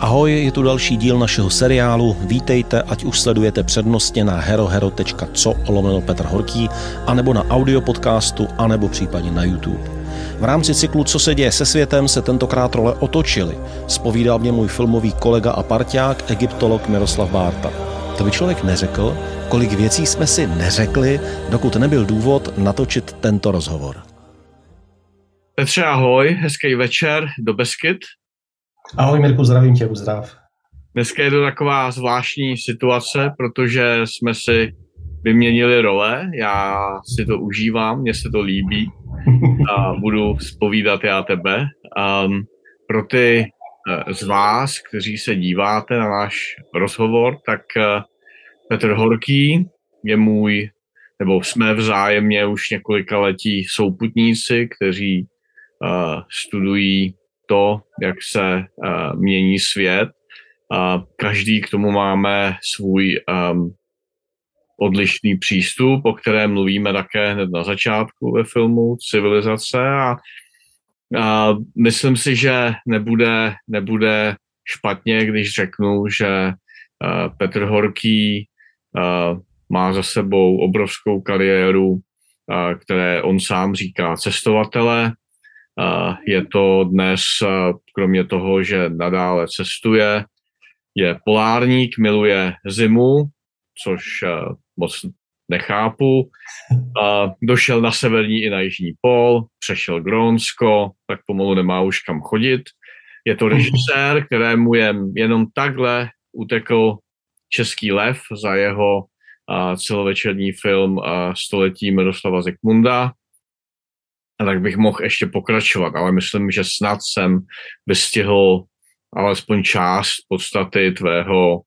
Ahoj, je tu další díl našeho seriálu. Vítejte, ať už sledujete přednostně na herohero.co lomeno Petr Horký, anebo na audio podcastu, anebo případně na YouTube. V rámci cyklu Co se děje se světem se tentokrát role otočily. Spovídal mě můj filmový kolega a parťák, egyptolog Miroslav Bárta. To by člověk neřekl, kolik věcí jsme si neřekli, dokud nebyl důvod natočit tento rozhovor. Petře, ahoj, hezký večer do Beskyt. Ahoj Mirku, zdravím tě, uzdrav. Dneska je to taková zvláštní situace, protože jsme si vyměnili role, já si to užívám, mně se to líbí a budu spovídat já tebe. Um, pro ty eh, z vás, kteří se díváte na náš rozhovor, tak uh, Petr Horký je můj, nebo jsme vzájemně už několika letí souputníci, kteří uh, studují to, jak se uh, mění svět. Uh, každý k tomu máme svůj um, odlišný přístup, o kterém mluvíme také hned na začátku ve filmu Civilizace a, a myslím si, že nebude, nebude špatně, když řeknu, že uh, Petr Horký uh, má za sebou obrovskou kariéru, uh, které on sám říká cestovatele, je to dnes, kromě toho, že nadále cestuje, je polárník, miluje zimu, což moc nechápu. Došel na severní i na jižní pol, přešel Grónsko, tak pomalu nemá už kam chodit. Je to režisér, kterému je jenom takhle utekl Český lev za jeho celovečerní film Století Miroslava Zikmunda a tak bych mohl ještě pokračovat, ale myslím, že snad jsem vystihl alespoň část podstaty tvého,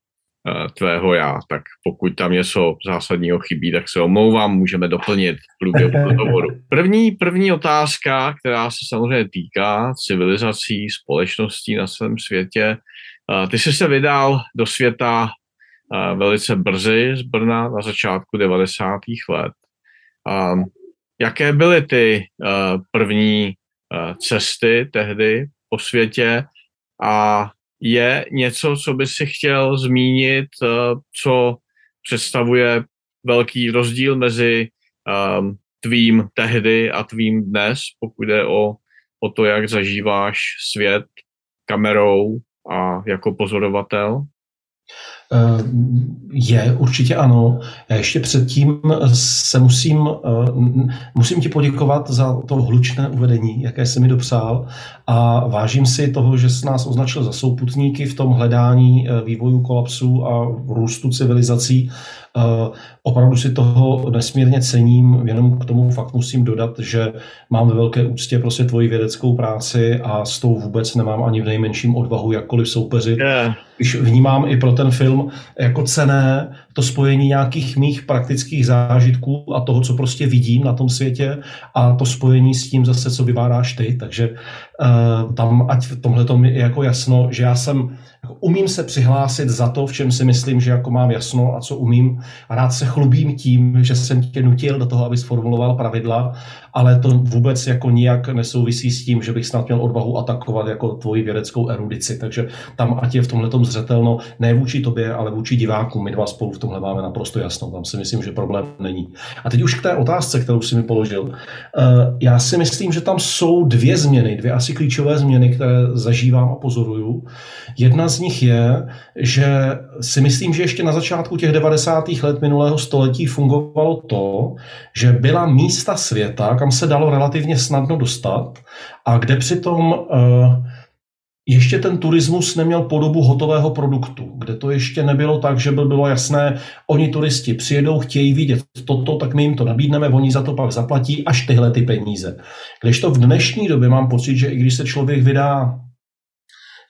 eh, tvého já. Tak pokud tam něco zásadního chybí, tak se omlouvám, můžeme doplnit v průběhu rozhovoru. První, první otázka, která se samozřejmě týká civilizací, společností na svém světě. Eh, ty jsi se vydal do světa eh, velice brzy z Brna na začátku 90. let. Jaké byly ty uh, první uh, cesty tehdy po světě a je něco, co by si chtěl zmínit, uh, co představuje velký rozdíl mezi um, tvým tehdy a tvým dnes, pokud jde o, o to, jak zažíváš svět kamerou a jako pozorovatel? Eh, je, určitě ano. Já ještě předtím se musím, eh, musím ti poděkovat za to hlučné uvedení, jaké se mi dopřál a vážím si toho, že jsi nás označil za souputníky v tom hledání eh, vývoju kolapsu a růstu civilizací opravdu si toho nesmírně cením, jenom k tomu fakt musím dodat, že mám ve velké úctě prostě tvoji vědeckou práci a s tou vůbec nemám ani v nejmenším odvahu jakkoliv soupeřit. Yeah. Když vnímám i pro ten film jako cené to spojení nějakých mých praktických zážitků a toho, co prostě vidím na tom světě a to spojení s tím zase, co vyváráš ty, takže uh, tam ať v tomhle je jako jasno, že já jsem jako umím se přihlásit za to, v čem si myslím, že jako mám jasno a co umím. A rád se chlubím tím, že jsem tě nutil do toho, aby sformuloval pravidla, ale to vůbec jako nijak nesouvisí s tím, že bych snad měl odvahu atakovat jako tvoji vědeckou erudici. Takže tam ať je v tomhle zřetelno, ne vůči tobě, ale vůči divákům. My dva spolu v tomhle máme naprosto jasno. Tam si myslím, že problém není. A teď už k té otázce, kterou si mi položil. Eh, já si myslím, že tam jsou dvě změny, dvě asi klíčové změny, které zažívám a pozoruju. Jedna z nich je, že si myslím, že ještě na začátku těch 90. let minulého století fungovalo to, že byla místa světa, kam se dalo relativně snadno dostat a kde přitom uh, ještě ten turismus neměl podobu hotového produktu, kde to ještě nebylo tak, že by bylo jasné, oni turisti přijedou, chtějí vidět toto, tak my jim to nabídneme, oni za to pak zaplatí až tyhle ty peníze. Když to v dnešní době mám pocit, že i když se člověk vydá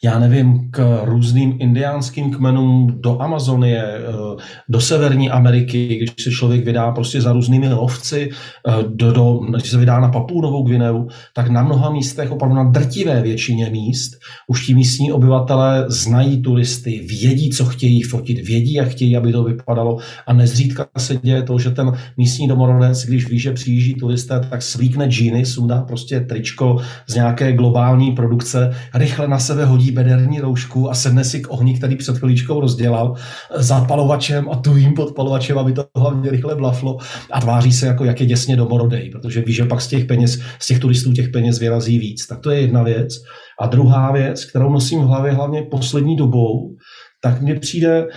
já nevím, k různým indiánským kmenům do Amazonie, eh, do Severní Ameriky, když se člověk vydá prostě za různými lovci, eh, do, do, když se vydá na Papou Novou Gvineu, tak na mnoha místech, opravdu na drtivé většině míst, už ti místní obyvatelé znají turisty, vědí, co chtějí fotit, vědí, jak chtějí, aby to vypadalo. A nezřídka se děje to, že ten místní domorodec, když ví, že přijíždí turisté, tak svlíkne džíny, sundá prostě tričko z nějaké globální produkce, rychle na sebe hodí bederní roušku a sedne si k ohni, který před chvíličkou rozdělal, zapalovačem a tuhým podpalovačem, aby to hlavně rychle blaflo a tváří se jako, jak je děsně domorodej, protože ví, že pak z těch peněz, z těch turistů těch peněz vyrazí víc. Tak to je jedna věc. A druhá věc, kterou nosím v hlavě hlavně poslední dobou, tak mně přijde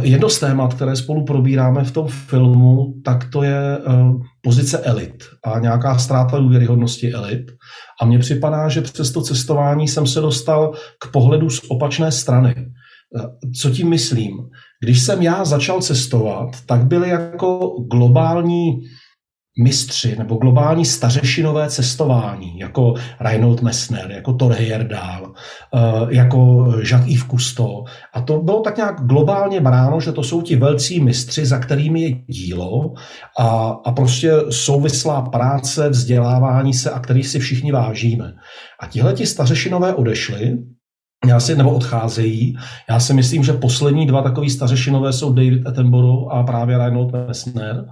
Jedno z témat, které spolu probíráme v tom filmu, tak to je eh, pozice elit a nějaká ztráta důvěryhodnosti elit. A mně připadá, že přes to cestování jsem se dostal k pohledu z opačné strany. Co tím myslím? Když jsem já začal cestovat, tak byly jako globální mistři nebo globální stařešinové cestování, jako Reinhold Messner, jako Thor Heyerdahl, eh, jako Jacques-Yves Cousteau. A to bylo tak nějak globálně bráno, že to jsou ti velcí mistři, za kterými je dílo a, a prostě souvislá práce, vzdělávání se a kterých si všichni vážíme. A tihle ti stařešinové odešli, já si, nebo odcházejí. Já si myslím, že poslední dva takový stařešinové jsou David Attenborough a právě Reinhold Messner.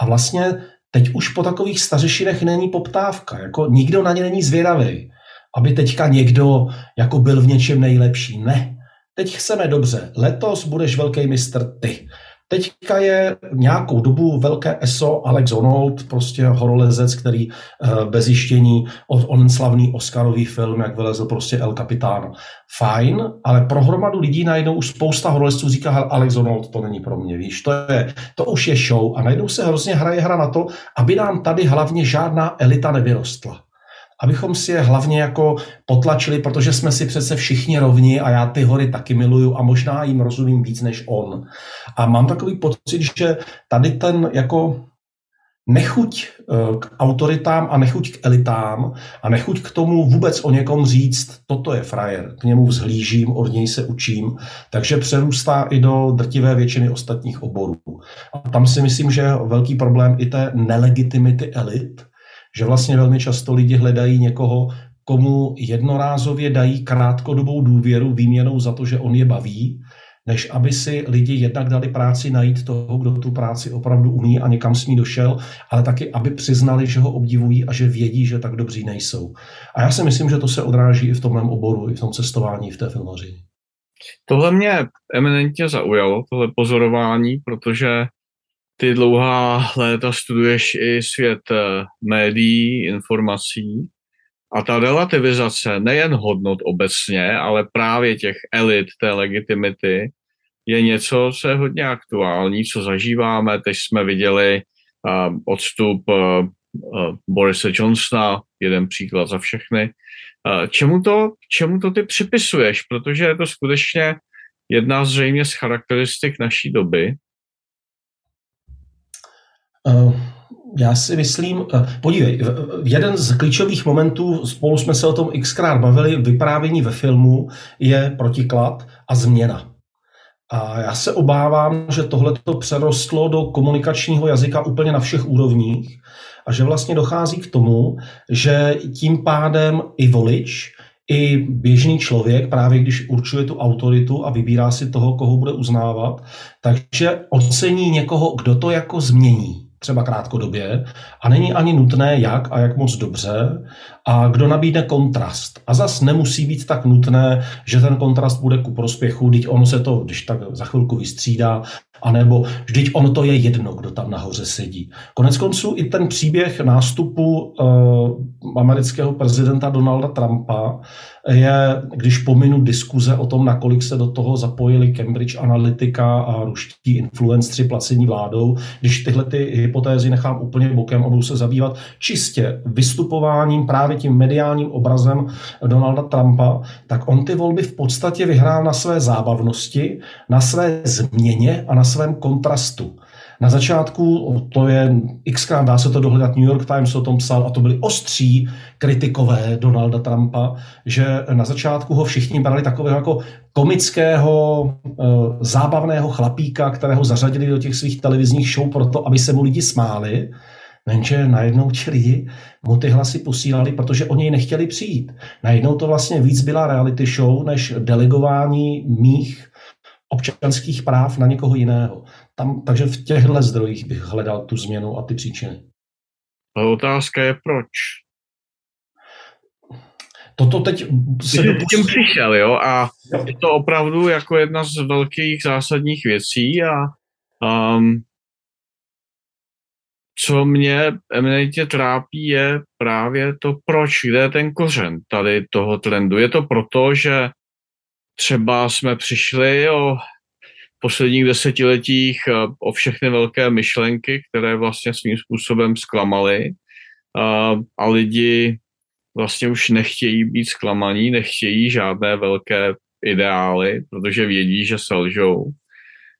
A vlastně Teď už po takových stařešinech není poptávka, jako nikdo na ně není zvědavý, aby teďka někdo jako byl v něčem nejlepší. Ne. Teď chceme dobře, letos budeš velký mistr ty. Teďka je nějakou dobu velké ESO Alex Honnold, prostě horolezec, který eh, bez jištění, on slavný Oscarový film, jak vylezl prostě El Capitano. Fajn, ale pro hromadu lidí najednou už spousta horolezců říká, Alex Honnold to není pro mě, víš, to, je, to už je show a najednou se hrozně hraje hra na to, aby nám tady hlavně žádná elita nevyrostla abychom si je hlavně jako potlačili, protože jsme si přece všichni rovni a já ty hory taky miluju a možná jim rozumím víc než on. A mám takový pocit, že tady ten jako nechuť eh, k autoritám a nechuť k elitám a nechuť k tomu vůbec o někom říct, toto je frajer, k němu vzhlížím, od něj se učím, takže přerůstá i do drtivé většiny ostatních oborů. A tam si myslím, že je velký problém i té nelegitimity elit, že vlastně velmi často lidi hledají někoho, komu jednorázově dají krátkodobou důvěru výměnou za to, že on je baví, než aby si lidi jednak dali práci najít toho, kdo tu práci opravdu umí a někam s ní došel, ale taky, aby přiznali, že ho obdivují a že vědí, že tak dobří nejsou. A já si myslím, že to se odráží i v tom mém oboru, i v tom cestování, v té filmařině. Tohle mě eminentně zaujalo, tohle pozorování, protože ty dlouhá léta studuješ i svět eh, médií, informací a ta relativizace nejen hodnot obecně, ale právě těch elit, té legitimity, je něco, co je hodně aktuální, co zažíváme. Teď jsme viděli uh, odstup uh, Borise Johnsona, jeden příklad za všechny. Čemu, to, čemu to ty připisuješ? Protože je to skutečně jedna zřejmě z charakteristik naší doby, Eh, já si myslím, eh, podívej, jeden z klíčových momentů, spolu jsme se o tom xkrát bavili, vyprávění ve filmu je protiklad a změna. A já se obávám, že tohle to přerostlo do komunikačního jazyka úplně na všech úrovních a že vlastně dochází k tomu, že tím pádem i volič, i běžný člověk, právě když určuje tu autoritu a vybírá si toho, koho bude uznávat, takže ocení někoho, kdo to jako změní třeba krátkodobě a není ani nutné, jak a jak moc dobře a kdo nabídne kontrast. A zas nemusí být tak nutné, že ten kontrast bude ku prospěchu, teď ono se to, když tak za chvilku vystřídá, anebo vždyť ono to je jedno, kdo tam nahoře sedí. Konec konců i ten příběh nástupu uh, amerického prezidenta Donalda Trumpa je, když pominu diskuze o tom, nakolik se do toho zapojili Cambridge Analytica a ruští influencři placení vládou, když tyhle ty hypotézy nechám úplně bokem a budu se zabývat čistě vystupováním, právě tím mediálním obrazem Donalda Trumpa, tak on ty volby v podstatě vyhrál na své zábavnosti, na své změně a na svém kontrastu. Na začátku, to je xkrát, dá se to dohledat, New York Times o tom psal a to byli ostří kritikové Donalda Trumpa, že na začátku ho všichni brali takového jako komického, eh, zábavného chlapíka, kterého zařadili do těch svých televizních show proto, aby se mu lidi smáli. Jenže najednou ti lidi mu ty hlasy posílali, protože oni nechtěli přijít. Najednou to vlastně víc byla reality show, než delegování mých občanských práv na někoho jiného. Tam, takže v těchto zdrojích bych hledal tu změnu a ty příčiny. A otázka je proč? toto teď se dopustí... tím přišel, jo, a je to opravdu jako jedna z velkých zásadních věcí a um, co mě eminentně trápí, je právě to, proč, kde je ten kořen tady toho trendu. Je to proto, že třeba jsme přišli o posledních desetiletích eh, o všechny velké myšlenky, které vlastně svým způsobem zklamaly a, a lidi vlastně už nechtějí být zklamaní, nechtějí žádné velké ideály, protože vědí, že selžou.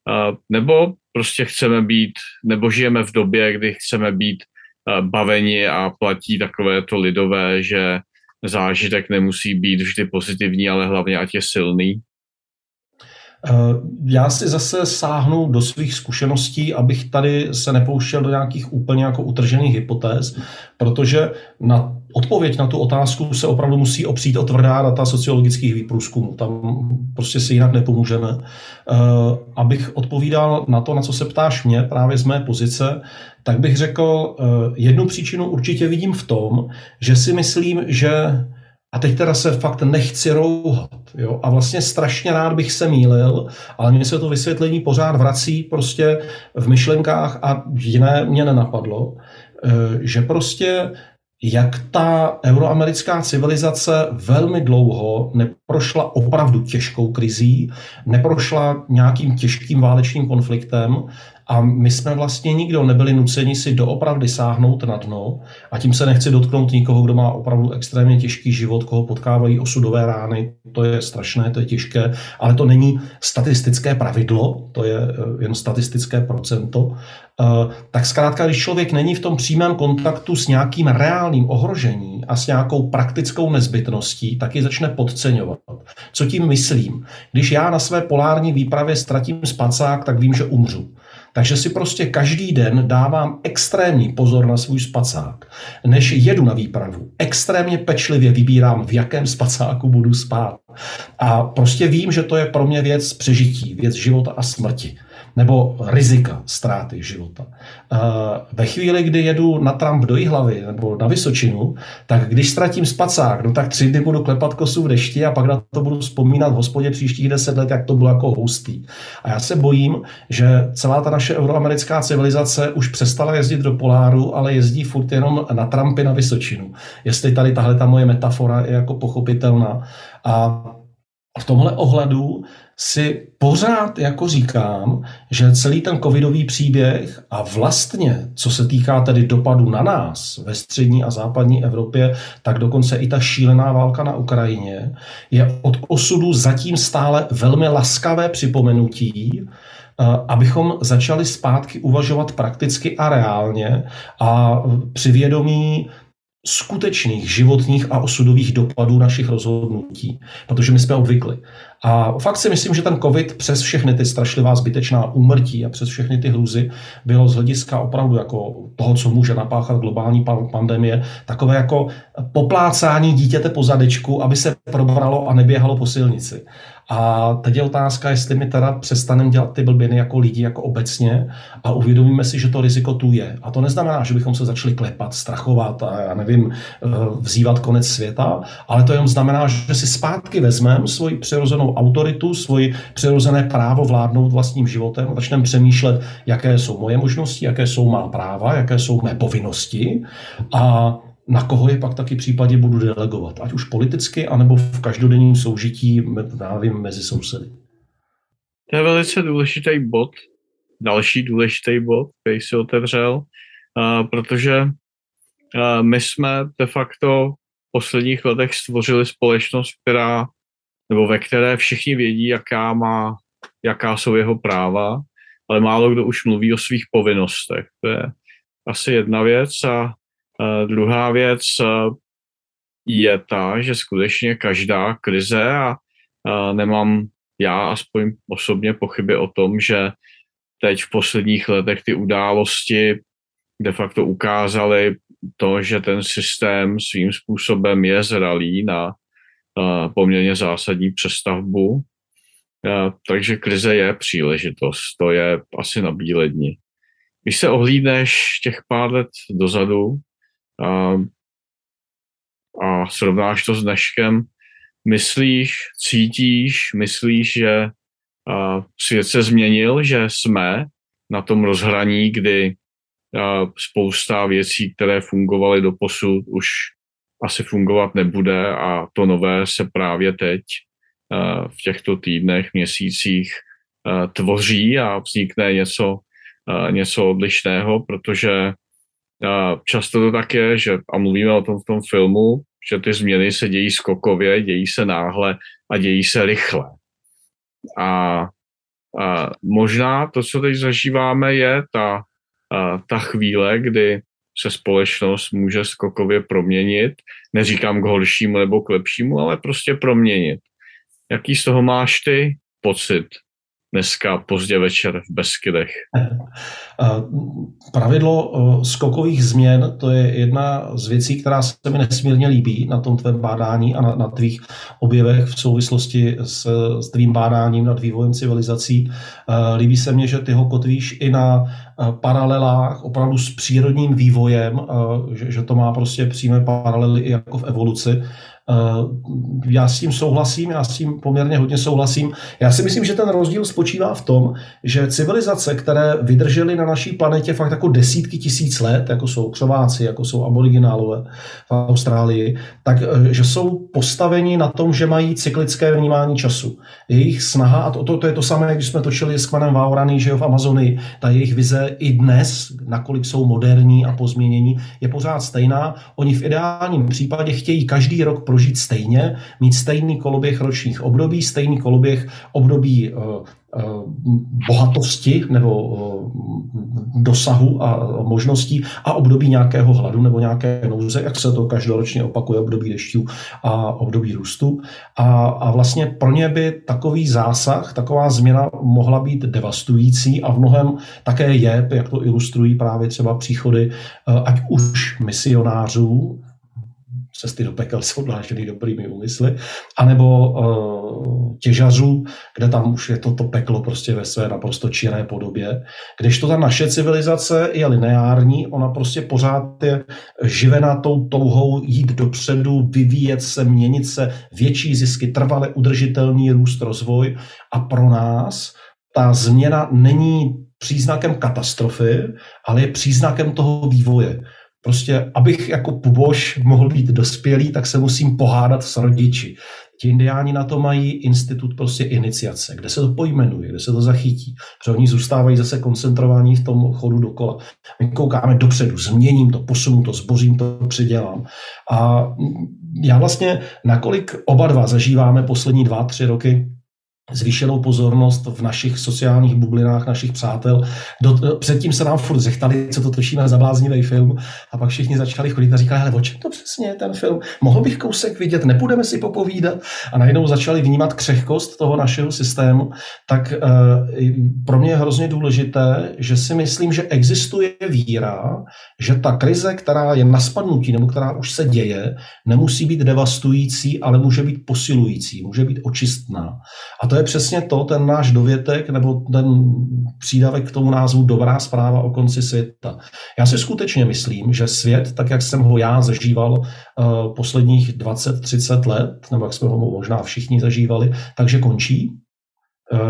A, nebo prostě chceme být, nebo žijeme v době, kdy chceme být eh, baveni a platí takové to lidové, že zážitek nemusí být vždy pozitivní, ale hlavně ať je silný. Eh, já si zase sáhnu do svých zkušeností, abych tady se nepouštěl do nějakých úplně jako utržených hypotéz, protože na odpověď na tu otázku se opravdu musí opřít o tvrdá data sociologických výprůzkumů. Tam prostě si jinak nepomůžeme. Eh, abych odpovídal na to, na co se ptáš mě, právě z mé pozice, tak bych řekl, eh, jednu příčinu určitě vidím v tom, že si myslím, že a teď teda se fakt nechci rouhat. Jo? A vlastně strašně rád bych se mýlil, ale mně se to vysvětlení pořád vrací prostě v myšlenkách a jiné mě nenapadlo, eh, že prostě jak ta euroamerická civilizace velmi dlouho neprošla opravdu těžkou krizí, neprošla nějakým těžkým válečným konfliktem a my jsme vlastně nikdo nebyli nuceni si doopravdy sáhnout na dno a tím se nechci dotknout nikoho, kdo má opravdu extrémně těžký život, koho potkávají osudové rány. To je strašné, to je těžké, ale to není statistické pravidlo, to je eh, jen statistické procento. Eh, tak zkrátka, když člověk není v tom přímém kontaktu s nějakým reálným ohrožením a s nějakou praktickou nezbytností, tak ji začne podceňovat. Co tím myslím? Když já na své polární výpravě ztratím spacák, tak vím, že umřu. Takže si prostě každý den dávám extrémní pozor na svůj spacák. Než jedu na výpravu, extrémně pečlivě vybírám, v jakém spacáku budu spát. A prostě vím, že to je pro mě věc přežití, věc života a smrti nebo rizika ztráty života. Ve chvíli, kdy jedu na Trump do Jihlavy nebo na Vysočinu, tak když ztratím spacák, no tak tři dny budu klepat kosu v dešti a pak na to budu vzpomínat v hospodě příštích deset let, jak to bylo jako hustý. A já se bojím, že celá ta naše euroamerická civilizace už přestala jezdit do Poláru, ale jezdí furt jenom na Trumpy na Vysočinu. Jestli tady tahle ta moje metafora je jako pochopitelná. A v tomhle ohledu si pořád jako říkám, že celý ten covidový příběh a vlastně, co se týká tedy dopadu na nás ve střední a západní Evropě, tak dokonce i ta šílená válka na Ukrajině, je od osudu zatím stále velmi laskavé připomenutí, eh, abychom začali zpátky uvažovat prakticky a reálně a při vědomí skutečných životních a osudových dopadů našich rozhodnutí, protože my jsme odvykli. A fakt si myslím, že ten COVID přes všechny ty strašlivá zbytečná úmrtí a přes všechny ty hruzy bylo z hlediska opravdu jako toho, co může napáchat globální pandemie, takové jako poplácání dítěte po zadečku, aby se probralo a neběhalo po silnici. A teď je otázka, jestli my teda přestaneme dělat ty blbiny jako lidi, jako obecně a uvědomíme si, že to riziko tu je. A to neznamená, že bychom se začali klepat, strachovat a já nevím, eh, vzývat konec světa, ale to jenom znamená, že si zpátky vezmeme svoji přirozenou autoritu, svoji přirozené právo vládnout vlastním životem a začneme přemýšlet, jaké jsou moje možnosti, jaké jsou má práva, jaké jsou mé povinnosti a na koho je pak taky případě budu delegovat, ať už politicky, anebo v každodenním soužití nevím, mezi sousedy. To je velice důležitý bod, další důležitý bod, který si otevřel, protože my jsme de facto v posledních letech stvořili společnost, která, nebo ve které všichni vědí, jaká, má, jaká jsou jeho práva, ale málo kdo už mluví o svých povinnostech. To je asi jedna věc a druhá věc je ta, že skutečně každá krize a nemám já aspoň osobně pochyby o tom, že teď v posledních letech ty události de facto ukázaly to, že ten systém svým způsobem je zralý na poměrně zásadní přestavbu. Takže krize je příležitost, to je asi na bíledni. Když se ohlídneš těch pár let dozadu, a srovnáš to s dneškem, myslíš, cítíš, myslíš, že svět se změnil, že jsme na tom rozhraní, kdy spousta věcí, které fungovaly do posud, už asi fungovat nebude a to nové se právě teď v těchto týdnech, měsících tvoří a vznikne něco, něco odlišného, protože často to tak je, že, a mluvíme o tom v tom filmu, že ty změny se dějí skokově, dějí se náhle a dějí se rychle. A, a možná to, co teď zažíváme, je ta, a, ta chvíle, kdy se společnost může skokově proměnit. Neříkám k horšímu nebo k lepšímu, ale prostě proměnit. Jaký z toho máš ty pocit? Dneska pozdě večer v Beskydech. Pravidlo skokových změn, to je jedna z věcí, která se mi nesmírně líbí na tom tvém bádání a na, na tvých objevech v souvislosti s, s tvým bádáním nad vývojem civilizací. Líbí se mně, že ty ho kotvíš i na paralelách opravdu s přírodním vývojem, že, že to má prostě přímé paralely i jako v evoluci. Eh, já s tím souhlasím, já s tím poměrně hodně souhlasím. Já si myslím, že ten rozdíl spočívá v tom, že civilizace, které vydržely na naší planetě fakt jako desítky tisíc let, jako jsou křováci, jako jsou aboriginálové v Austrálii, tak eh, že jsou postaveni na tom, že mají cyklické vnímání času. Jejich snaha, a to, to, to je to samé, když jsme točili s Kvanem Vaurany, že jo, v Amazonii, ta jejich vize i dnes, nakolik jsou moderní a pozměnění, je pořád stejná. Oni v ideálním případě chtějí každý rok pro prožít stejně, mít stejný koloběh ročních období, stejný koloběh období eh, eh, bohatosti nebo eh, dosahu a možností a období nějakého hladu nebo nějaké nouze, jak se to každoročně opakuje, období dešťů a období růstu. A, a vlastně pro ně by takový zásah, taková změna mohla být devastující a v mnohem také je, jak to ilustrují právě třeba příchody ať už misionářů, cesty do pekel jsou dlážděny dobrými úmysly, anebo uh, těžařů, kde tam už je to, to peklo prostě ve své naprosto čiré podobě. Když to ta naše civilizace je lineární, ona prostě pořád je živena tou touhou jít dopředu, vyvíjet se, měnit se, větší zisky, trvale udržitelný růst, rozvoj a pro nás ta změna není příznakem katastrofy, ale je příznakem toho vývoje. Prostě, abych jako puboš mohl být dospělý, tak se musím pohádat s rodiči. Ti indiáni na to mají institut prostě iniciace, kde se to pojmenuje, kde se to zachytí. Protože oni zůstávají zase koncentrovaní v tom chodu dokola. My koukáme dopředu, změním to, posunu to, zbořím to, přidělám. A já vlastně, nakolik oba dva zažíváme poslední dva, tři roky zvýšenou pozornost v našich sociálních bublinách, našich přátel. Do, předtím se nám furt zechtali, co to točíme za bláznivý film a pak všichni začali chodit a říkali, ale o čem to přesně je ten film? Mohl bych kousek vidět, nepůjdeme si popovídat? A najednou začali vnímat křehkost toho našeho systému. Tak uh, pro mě je hrozně důležité, že si myslím, že existuje víra, že ta krize, která je na spadnutí nebo která už se děje, nemusí být devastující, ale může být posilující, může být očistná. A to je je přesně to, ten náš dovětek nebo ten přídavek k tomu názvu Dobrá zpráva o konci světa. Já si skutečně myslím, že svět, tak jak jsem ho já zažíval uh, posledních 20-30 let, nebo jak jsme ho možná všichni zažívali, takže končí. Uh,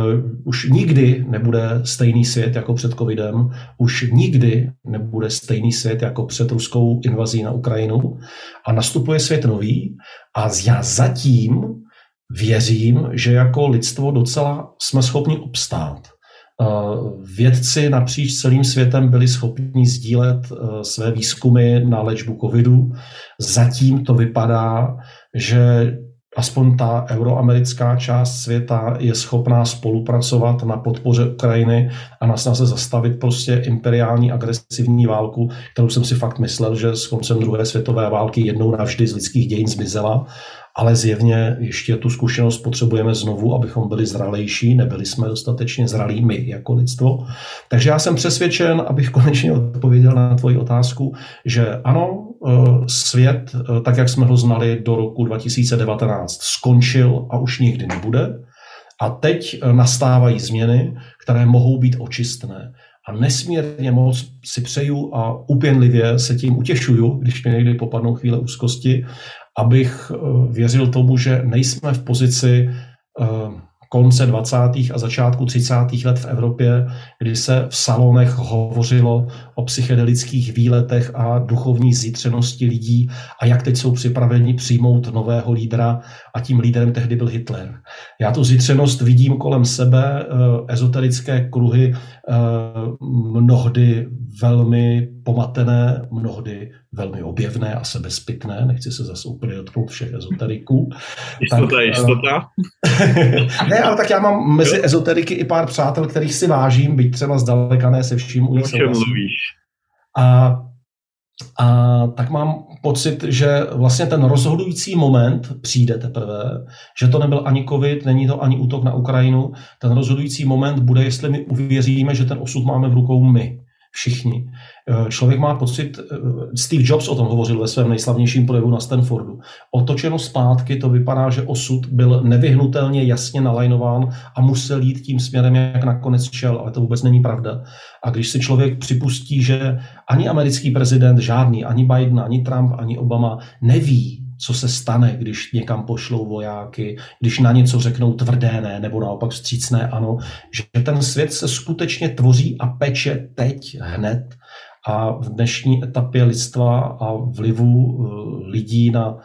už nikdy nebude stejný svět jako před covidem, už nikdy nebude stejný svět jako před ruskou invazí na Ukrajinu a nastupuje svět nový a já zatím věřím, že jako lidstvo docela jsme schopni obstát. Eh, vědci napříč celým světem byli schopni sdílet eh, své výzkumy na léčbu covidu. Zatím to vypadá, že aspoň ta euroamerická část světa je schopná spolupracovat na podpoře Ukrajiny a na snaze zastavit prostě imperiální agresivní válku, kterou jsem si fakt myslel, že s koncem druhé světové války jednou navždy z lidských dějin zmizela ale zjevně ještě tu zkušenost potřebujeme znovu, abychom byli zralejší, nebyli jsme dostatečně zralí my jako lidstvo. Takže já jsem přesvědčen, abych konečně odpověděl na tvoji otázku, že ano, eh, svět, eh, tak jak jsme ho znali do roku 2019, skončil a už nikdy nebude. A teď eh, nastávají změny, které mohou být očistné. A nesmírně moc si přeju a upěnlivě se tím utěšuju, když mi někdy popadnou chvíle úzkosti, abych věřil tomu, že nejsme v pozici konce 20. a začátku 30. let v Evropě, kdy se v salonech hovořilo o psychedelických výletech a duchovní zítřenosti lidí a jak teď jsou připraveni přijmout nového lídra a tím lídrem tehdy byl Hitler. Já tu zítřenost vidím kolem sebe, eh, ezoterické kruhy eh, mnohdy velmi pomatené, mnohdy velmi objevné a sebezpitné, nechci se zase úplně dotknout všech ezoteriků. Jistota, tak, jistota. ne, ale tak já mám mezi jo. ezoteriky i pár přátel, kterých si vážím, byť třeba zdaleka ne se vším u nich mluvíš? A, a tak mám pocit, že vlastně ten rozhodující moment přijde teprve, že to nebyl ani covid, není to ani útok na Ukrajinu. Ten rozhodující moment bude, jestli my uvěříme, že ten osud máme v rukou my všichni. Eh, člověk má pocit, eh, Steve Jobs o tom hovořil ve svém nejslavnějším projevu na Stanfordu. Otočeno zpátky to vypadá, že osud byl nevyhnutelně jasně nalajnován a musel jít tím směrem, jak nakonec šel, ale to vůbec není pravda. A když si člověk připustí, že ani americký prezident, žádný, ani Biden, ani Trump, ani Obama neví, co se stane, když někam pošlou vojáky, když na něco řeknou tvrdé ne, nebo naopak vstřícné ano, že ten svět se skutečně tvoří a peče teď, hned. A v dnešní etapě lidstva a vlivu eh, lidí na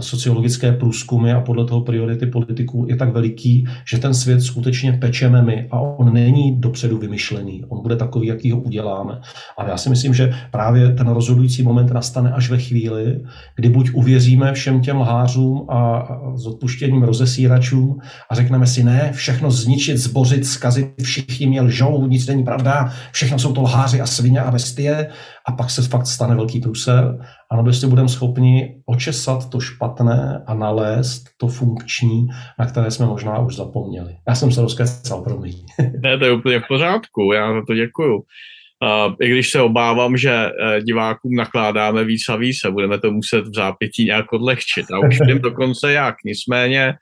sociologické průzkumy a podle toho priority politiků je tak veliký, že ten svět skutečně pečeme my a on není dopředu vymyšlený. On bude takový, jaký ho uděláme. Ale já si myslím, že právě ten rozhodující moment nastane až ve chvíli, kdy buď uvěříme všem těm lhářům a s odpuštěním rozesíračům a řekneme si ne, všechno zničit, zbořit, zkazit, všichni mě lžou, nic není pravda, všechno jsou to lháři a svině a bestie a pak se fakt stane velký průser anebo jestli budeme schopni očesat to špatné a nalézt to funkční, na které jsme možná už zapomněli. Já jsem se rozkecal, promiň. ne, to je úplně v pořádku, já za to děkuju. Uh, I když se obávám, že uh, divákům nakládáme víc a víc a budeme to muset v zápětí nějak odlehčit. A už vím dokonce jak. Nicméně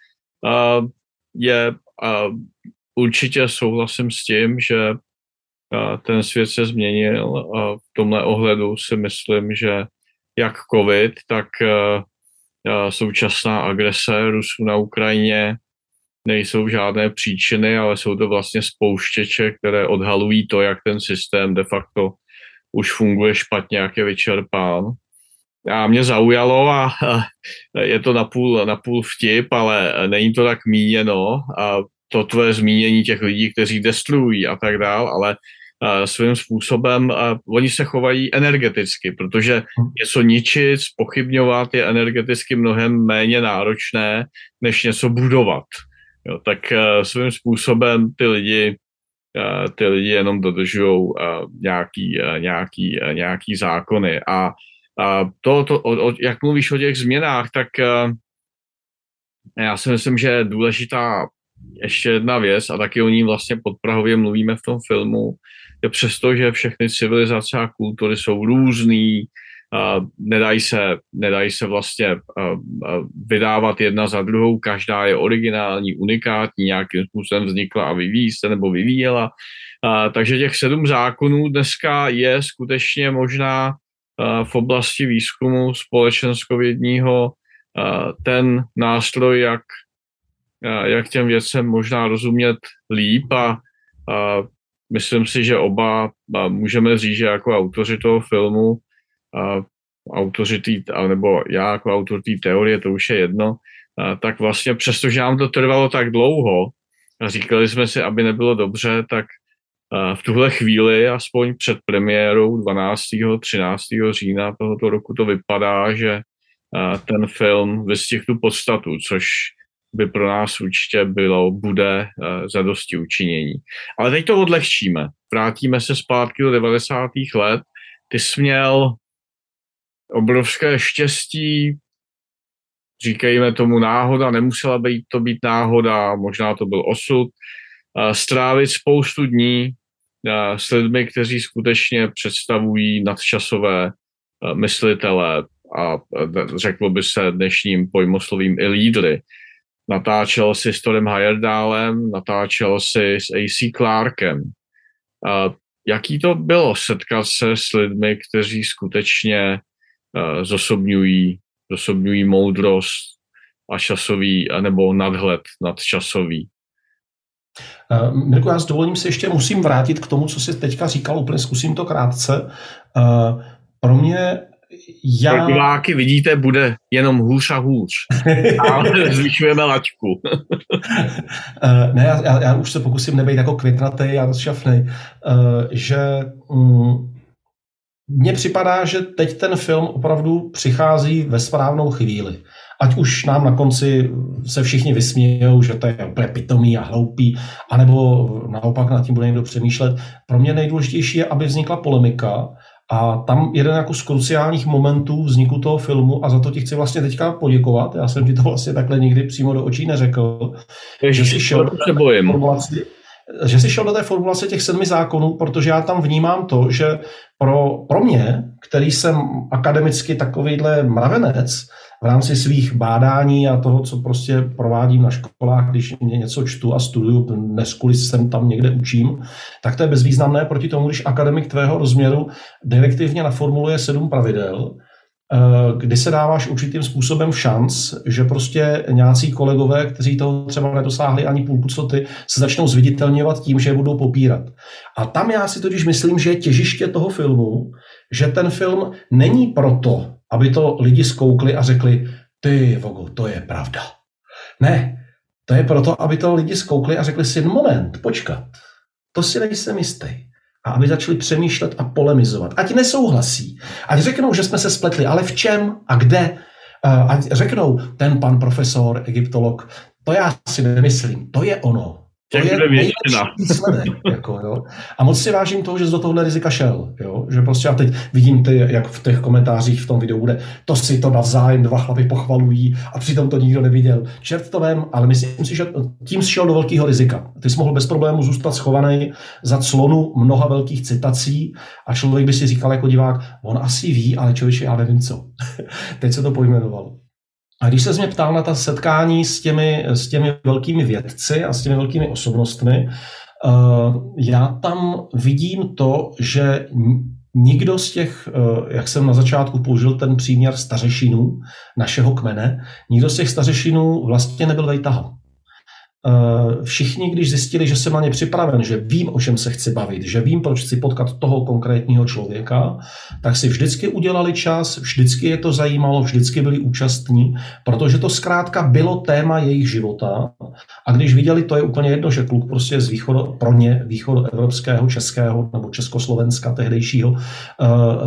uh, je uh, určitě souhlasím s tím, že ten svět se změnil a v tomhle ohledu si myslím, že jak COVID, tak uh, současná agrese Rusů na Ukrajině nejsou žádné příčiny, ale jsou to vlastně spouštěče, které odhalují to, jak ten systém de facto už funguje špatně, jak je vyčerpán. A mě zaujalo a je to napůl, napůl vtip, ale není to tak míněno. A to tvoje zmínění těch lidí, kteří destruují a tak dál, ale svým způsobem, oni se chovají energeticky, protože hm. něco ničit, spochybňovat je energeticky mnohem méně náročné, než něco budovat. Jo, tak svým způsobem ty lidi ty lidi jenom dodržují nějaký, nějaký, nějaký zákony. A, to, to o, o, jak mluvíš o těch změnách, tak já si myslím, že je důležitá ještě jedna věc, a taky o ní vlastně podprahově mluvíme v tom filmu, je přesto, že všechny civilizace a kultury jsou různý, uh, nedají, se, nedají se vlastně uh, uh, vydávat jedna za druhou, každá je originální, unikátní, nějakým způsobem vznikla a vyvíjí se nebo vyvíjela. Takže těch sedm zákonů dneska je skutečně možná v oblasti výzkumu společenskovědního ten nástroj, jak, jak těm věcem možná rozumět líp a uh, myslím si, že oba můžeme říct, že jako autoři toho filmu, autoři tý, nebo já jako autor té teorie, to už je jedno, tak vlastně přestože nám to trvalo tak dlouho, a říkali jsme si, aby nebylo dobře, tak v tuhle chvíli, aspoň před premiérou 12. 13. října tohoto roku to vypadá, že ten film vystihl tu podstatu, což by pro nás určitě bylo, bude uh, za dosti učinění. Ale teď to odlehčíme. Vrátíme se zpátky do 90. let. Ty jsi měl obrovské štěstí, říkejme tomu náhoda, nemusela být to být náhoda, možná to byl osud, uh, strávit spoustu dní uh, s lidmi, kteří skutečně představují nadčasové myslitele a řeklo by se dnešním pojmoslovím i lídry natáčel si s Todem Heyerdálem, natáčel si s AC Clarkem. A jaký to bylo setkat se s lidmi, kteří skutečně uh, zosobňují osobňují moudrost a časový, nebo nadhled nad časový. Uh, Mirko, já s dovolením se ještě musím vrátit k tomu, co jsi teďka říkal, úplně zkusím to krátce. Uh, pro mě já... Pro diváky vidíte, bude jenom hůř a hůř. Ale zvyšujeme laťku. uh, ne, já, já už se pokusím nebejt jako květnatý a rozšafný, uh, že um, mně připadá, že teď ten film opravdu přichází ve správnou chvíli. Ať už nám na konci se všichni vysmějou, že to je úplně pitomý a hloupý, anebo naopak nad tím bude někdo přemýšlet. Pro mě nejdůležitější je, aby vznikla polemika, a tam jeden jako z kruciálních momentů vzniku toho filmu, a za to ti chci vlastně teďka poděkovat, já jsem ti to vlastně takhle nikdy přímo do očí neřekl, Ježiš, že jsi šel do té formulaci, že jsi šel do té formulace těch sedmi zákonů, protože já tam vnímám to, že pro, pro mě, který jsem akademicky takovýhle mravenec, rámci svých bádání a toho, co prostě provádím na školách, když něco čtu a studuju, dnes kvůli jsem tam někde učím, tak to je bezvýznamné proti tomu, když akademik tvého rozměru direktivně naformuluje sedm pravidel, eh, kdy se dáváš určitým způsobem šanc, že prostě nějací kolegové, kteří toho třeba nedosáhli ani půlku, co ty, se začnou zviditelňovat tím, že je budou popírat. A tam já si totiž myslím, že je těžiště toho filmu, že ten film není proto, aby to lidi zkoukli a řekli, ty vogo, to je pravda. Ne, to je proto, aby to lidi zkoukli a řekli si, moment, počkat, to si nejsem jistý. A aby začali přemýšlet a polemizovat. Ať nesouhlasí. Ať řeknou, že jsme se spletli, ale v čem a kde. Ať řeknou, ten pan profesor, egyptolog, to já si nemyslím, to je ono. To je. Výsledek, jako, jo. A moc si vážím toho, že do tohohle rizika šel. Jo. Že prostě já teď vidím, ty, jak v těch komentářích v tom videu bude, to si to navzájem dva chlapy pochvalují a přitom to nikdo neviděl. Čert to vem, ale myslím si, že tím šel do velkého rizika. Ty jsi mohl bez problému zůstat schovaný za clonu mnoha velkých citací a člověk by si říkal jako divák, on asi ví, ale člověče, já nevím co. teď se to pojmenovalo. A když se mě ptal na ta setkání s těmi, s těmi velkými vědci a s těmi velkými osobnostmi, uh, já tam vidím to, že nikdo z těch, uh, jak jsem na začátku použil ten příměr stařešinů našeho kmene, nikdo z těch stařešinů vlastně nebyl vejtaha. Eh, všichni, když zjistili, že jsem na ně připraven, že vím, o čem se chci bavit, že vím, proč chci potkat toho konkrétního člověka, tak si vždycky udělali čas, vždycky je to zajímalo, vždycky byli účastní, protože to zkrátka bylo téma jejich života. A když viděli, to je úplně jedno, že kluk prostě z východu, pro ně evropského, českého nebo československa tehdejšího uh,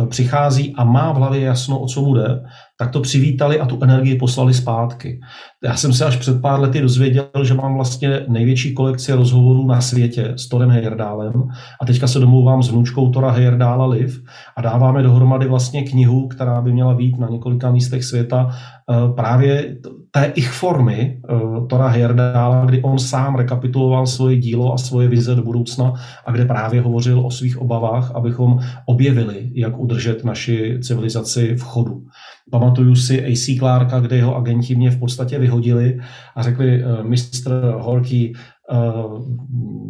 přichází a má v hlavě jasno, o co mu jde, tak to přivítali a tu energii poslali zpátky. Já jsem se až před pár lety dozvěděl, že mám vlastně největší kolekci rozhovorů na světě s Torem Heyerdálem a teďka se domluvám s vnučkou Tora Heyerdála Liv a dáváme dohromady vlastně knihu, která by měla být na několika místech světa eh, právě té ich formy eh, Tora Heyerdála, kdy on sám rekapituloval svoje dílo a svoje vize do budoucna a kde právě hovořil o svých obavách, abychom objevili, jak udržet naši civilizaci v chodu. Pamatuju si AC Clarka, kde jeho agenti mě v podstatě vyhodili a řekli, uh, Mr. Horky, uh,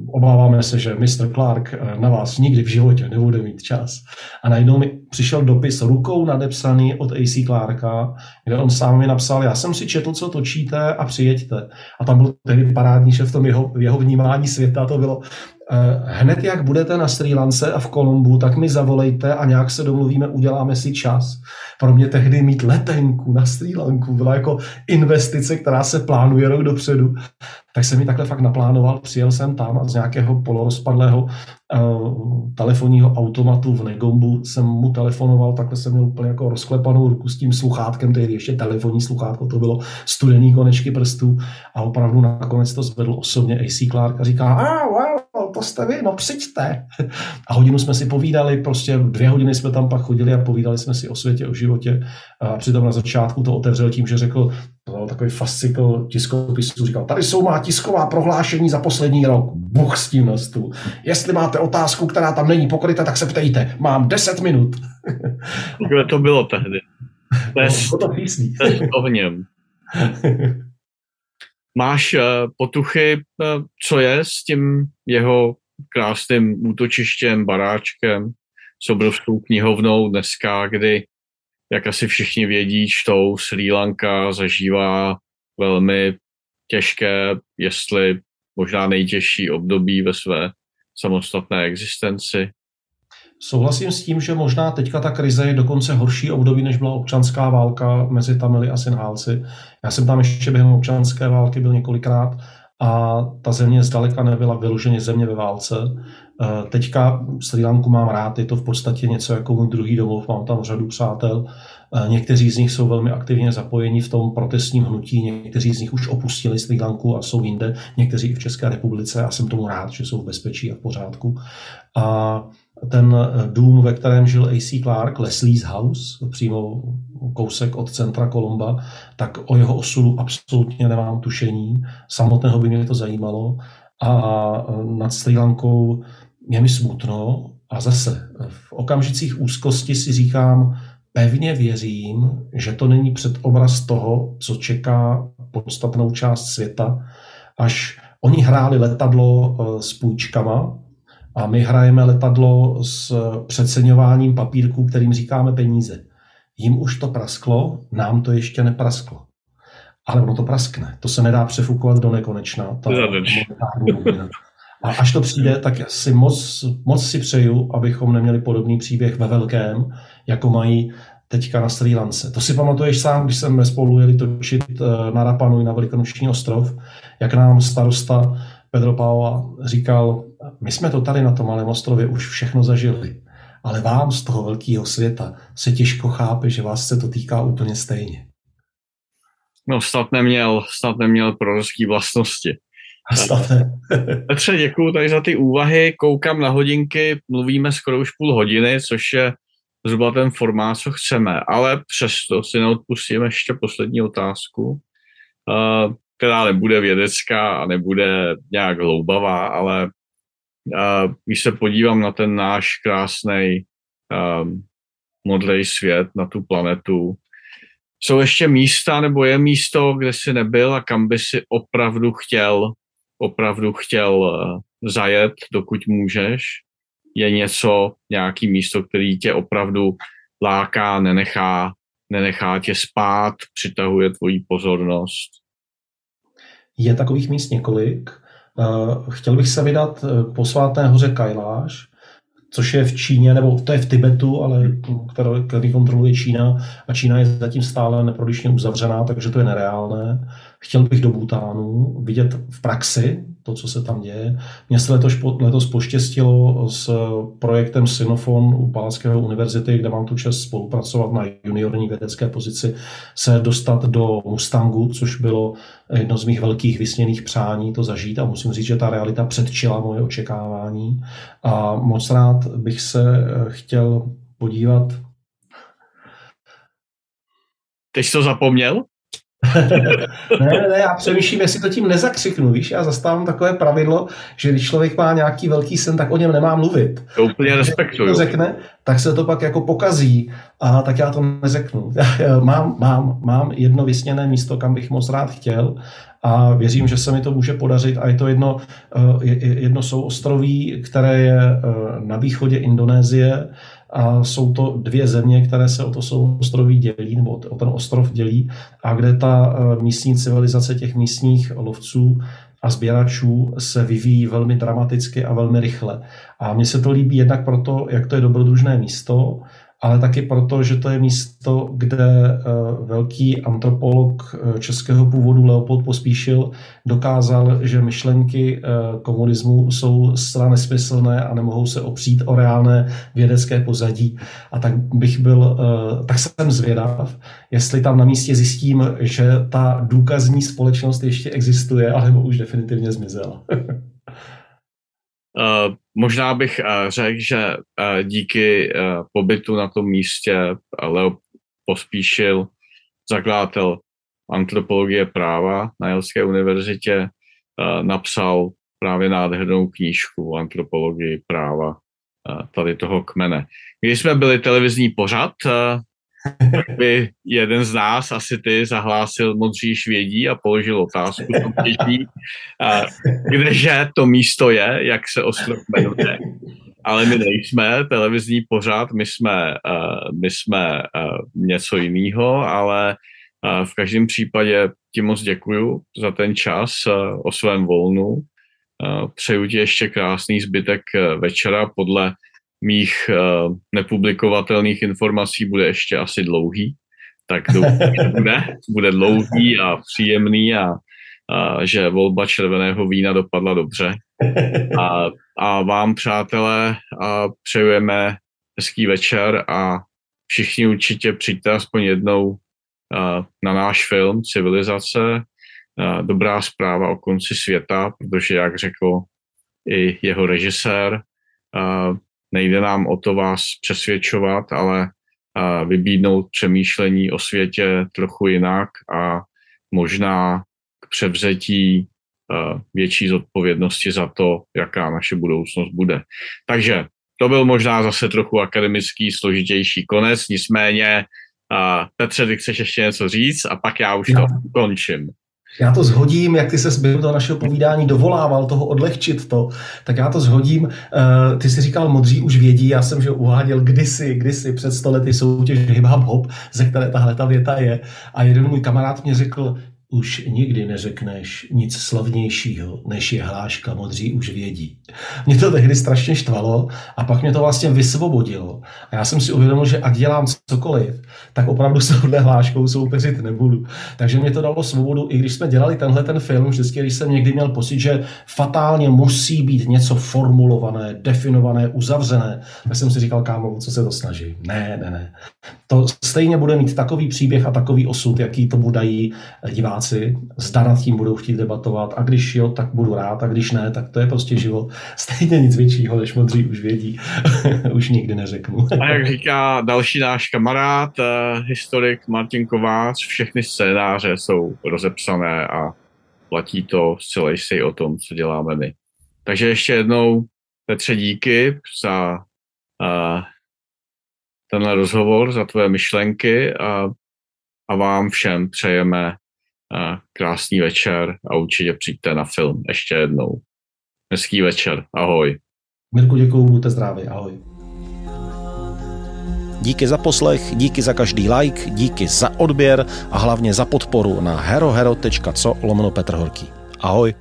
obáváme se, že Mr. Clark uh, na vás nikdy v životě nebude mít čas. A najednou mi přišel dopis rukou nadepsaný od AC Clarka, kde on sám mi napsal, já jsem si četl, co točíte a přijeďte. A tam byl tehdy parádní, že v tom jeho, jeho vnímání světa to bylo, Eh, hned jak budete na Sri Lance a v Kolumbu, tak mi zavolejte a nějak se domluvíme, uděláme si čas. Pro mě tehdy mít letenku na Sri Lanku byla jako investice, která se plánuje rok dopředu. Tak jsem mi takhle fakt naplánoval, přijel jsem tam a z nějakého polorozpadlého uh, telefonního automatu v Negombu jsem mu telefonoval, takhle jsem měl úplně jako rozklepanou ruku s tím sluchátkem, tedy ještě telefonní sluchátko, to bylo studený konečky prstů a opravdu nakonec to zvedl osobně AC Clark a říká, a wow, to jste vy, no přijďte. A hodinu jsme si povídali, prostě dvě hodiny jsme tam pak chodili a povídali jsme si o světě, o životě. A přitom na začátku to otevřel tím, že řekl, to byl takový fascikl tiskopisů, říkal, tady jsou má tisková prohlášení za poslední rok, buch s tím na stůl. Jestli máte otázku, která tam není pokryta, tak se ptejte, mám 10 minut. Takhle to bylo tehdy. To je, no, to, to v něm. Máš uh, potuchy, uh, co je s tím jeho krásným útočištěm, baráčkem, s obrovskou knihovnou dneska, kdy jak asi všichni vědí, čtou, Sri Lanka zažívá velmi těžké, jestli možná nejtěžší období ve své samostatné existenci. Souhlasím s tím, že možná teďka ta krize je dokonce horší období, než byla občanská válka mezi Tamily a Sinhálci. Já jsem tam ještě během občanské války byl několikrát a ta země zdaleka nebyla vyloženě země ve válce. Eh, teďka Sri Lanku mám rád, je to v podstatě něco jako můj druhý domov, mám tam řadu přátel. Eh, někteří z nich jsou velmi aktivně zapojeni v tom protestním hnutí, někteří z nich už opustili Sri Lanku a jsou jinde, někteří i v České republice a jsem tomu rád, že jsou v bezpečí a v pořádku. A ten eh, dům, ve kterém žil A.C. Clark, Leslie's House, přímo kousek od centra Kolomba, tak o jeho osudu absolutně nemám tušení. Samotného by mě to zajímalo. A nad Sri Lankou je mi smutno a zase v okamžicích úzkosti si říkám, pevně věřím, že to není předobraz toho, co čeká podstatnou část světa, až oni hráli letadlo eh, s půjčkama a my hrajeme letadlo s přeceňováním papírků, kterým říkáme peníze. Jim už to prasklo, nám to ještě neprasklo. Ale ono to praskne. To se nedá přefukovat do nekonečna. Ta a až to přijde, tak si moc, moc si přeju, abychom neměli podobný příběh ve velkém, jako mají teďka na Sri Lance. To si pamatuješ sám, když jsme spolu jeli točit eh, na Rapanu na Velikonoční ostrov, jak nám starosta Pedro Paula říkal, my jsme to tady na tom malém ostrově už všechno zažili, ale vám z toho velkého světa se těžko chápe, že vás se to týká úplně stejně. No snad neměl, snad neměl prorocký vlastnosti. Petře, děkuji tady za ty úvahy. Koukám na hodinky, mluvíme skoro už půl hodiny, což je zhruba ten formát, co chceme, ale přesto si neodpustíme ještě poslední otázku, eh, která nebude vědecká a nebude nějak hloubavá, ale eh, když se podívám na ten náš krásný eh, modrý svět, na tu planetu, jsou ještě místa, nebo je místo, kde jsi nebyl a kam by si opravdu chtěl opravdu chtěl zajet, dokud můžeš, je něco, nějaký místo, který tě opravdu láká, nenechá, nenechá tě spát, přitahuje tvoji pozornost? Je takových míst několik. Eh, chtěl bych se vydat eh, po sváté hoře Kailáš, což je v Číně, nebo to je v Tibetu, ale který, který kontroluje Čína a Čína je zatím stále neprodyšně uzavřená, takže to je nereálné. Chtěl bych do Bhutánu vidět v praxi to, co se tam děje. Mně se letos, letos poštěstilo s projektem Sinofon u Palackého univerzity, kde mám tu čest spolupracovat na juniorní vědecké pozici, se dostat do Mustangu, což bylo jedno z mých velkých vysněných přání to zažít a musím říct, že ta realita předčila moje očekávání a moc rád bych se chtěl podívat Teď jsi to zapomněl? Ne, ne, já přemýšlím, jestli to tím nezakřiknu, víš, já zastávám takové pravidlo, že když člověk má nějaký velký sen, tak o něm nemá mluvit. To úplně respektuju. to řekne, tak se to pak jako pokazí a tak já to neřeknu. mám, mám, mám jedno vysněné místo, kam bych moc rád chtěl a věřím, že se mi to může podařit a je to jedno, eh, jedno souostroví, které je eh, na východě Indonésie, a jsou to dvě země, které se o to souostroví dělí, nebo o ten ostrov dělí, a kde ta eh, místní civilizace těch místních lovců a sběračů se vyvíjí velmi dramaticky a velmi rychle. A mně se to líbí jednak proto, jak to je dobrodružné místo, ale taky proto, že to je místo, kde eh, velký antropolog eh, českého původu Leopold Pospíšil dokázal, že myšlenky eh, komunismu jsou zcela nesmyslné a nemohou se opřít o reálné vědecké pozadí. A tak bych byl, tak jsem zvědav, jestli tam na místě zjistím, že ta důkazní společnost ještě existuje, alebo už definitivně zmizela. Uh, možná bych uh, řekl, že uh, díky pobytu na tom místě Leo Pospíšil, zakladatel antropologie práva na Jelské univerzitě, napsal právě nádhernou knížku o antropologii práva tady toho kmene. Když jsme byli televizní pořad, by jeden z nás, asi ty, zahlásil modří švědí a položil otázku soutěží, kdeže to místo je, jak se ostrov jmenuje. ale my nejsme televizní pořád, my jsme, uh, my jsme uh, něco jiného, ale uh, v každém případě ti moc děkuju za ten čas o svém volnu. Přeju ti ještě krásný zbytek večera. Podle mých uh, nepublikovatelných informací bude ještě asi dlouhý, tak doufám, bude, bude dlouhý a příjemný a, a že volba červeného vína dopadla dobře. A, a vám, přátelé, a přejujeme hezký večer a všichni určitě přijďte aspoň jednou na náš film Civilizace. Dobrá zpráva o konci světa, protože, jak řekl i jeho režisér, nejde nám o to vás přesvědčovat, ale vybídnout přemýšlení o světě trochu jinak a možná k převzetí větší zodpovědnosti za to, jaká naše budoucnost bude. Takže to byl možná zase trochu akademický, složitější konec, nicméně Petře, ty chceš ještě něco říct a pak já už to ukončím. Já to zhodím, jak ty se během toho našeho povídání dovolával toho odlehčit to, tak já to zhodím. Uh, ty jsi říkal, modří už vědí, já jsem že uváděl kdysi, kdysi před stolety soutěž hip hop, ze které tahle ta věta je. A jeden můj kamarád mě řekl, už nikdy neřekneš nic slavnějšího, než je hláška modří už vědí. Mě to tehdy strašně štvalo a pak mě to vlastně vysvobodilo. A já jsem si uvědomil, že ať dělám cokoliv, tak opravdu s touhle hláškou soupeřit nebudu. Takže mě to dalo svobodu, i když jsme dělali tenhle ten film, vždycky, když jsem někdy měl pocit, že fatálně musí být něco formulované, definované, uzavřené, tak jsem si říkal, kámo, co se to snaží. Ne, ne, ne. To stejně bude mít takový příběh a takový osud, jaký tomu dají diváci diváci, zda nad tím budou chtít debatovat a když jo, tak budu rád a když ne, tak to je prostě život. Stejně nic většího, než modří už vědí. už nikdy neřeknu. a jak říká další náš kamarád, uh, historik Martin Kovář, všechny scénáře jsou rozepsané a platí to zcela jistě o tom, co děláme my. Takže ještě jednou, Petře, díky za uh, tenhle rozhovor, za tvoje myšlenky a, a vám všem přejeme krásný večer a určitě přijďte na film ještě jednou. Hezký večer, ahoj. Mirku, děkuju, buďte zdraví, ahoj. Díky za poslech, díky za každý like, díky za odběr a hlavně za podporu na herohero.co lomeno Petr Horký. Ahoj.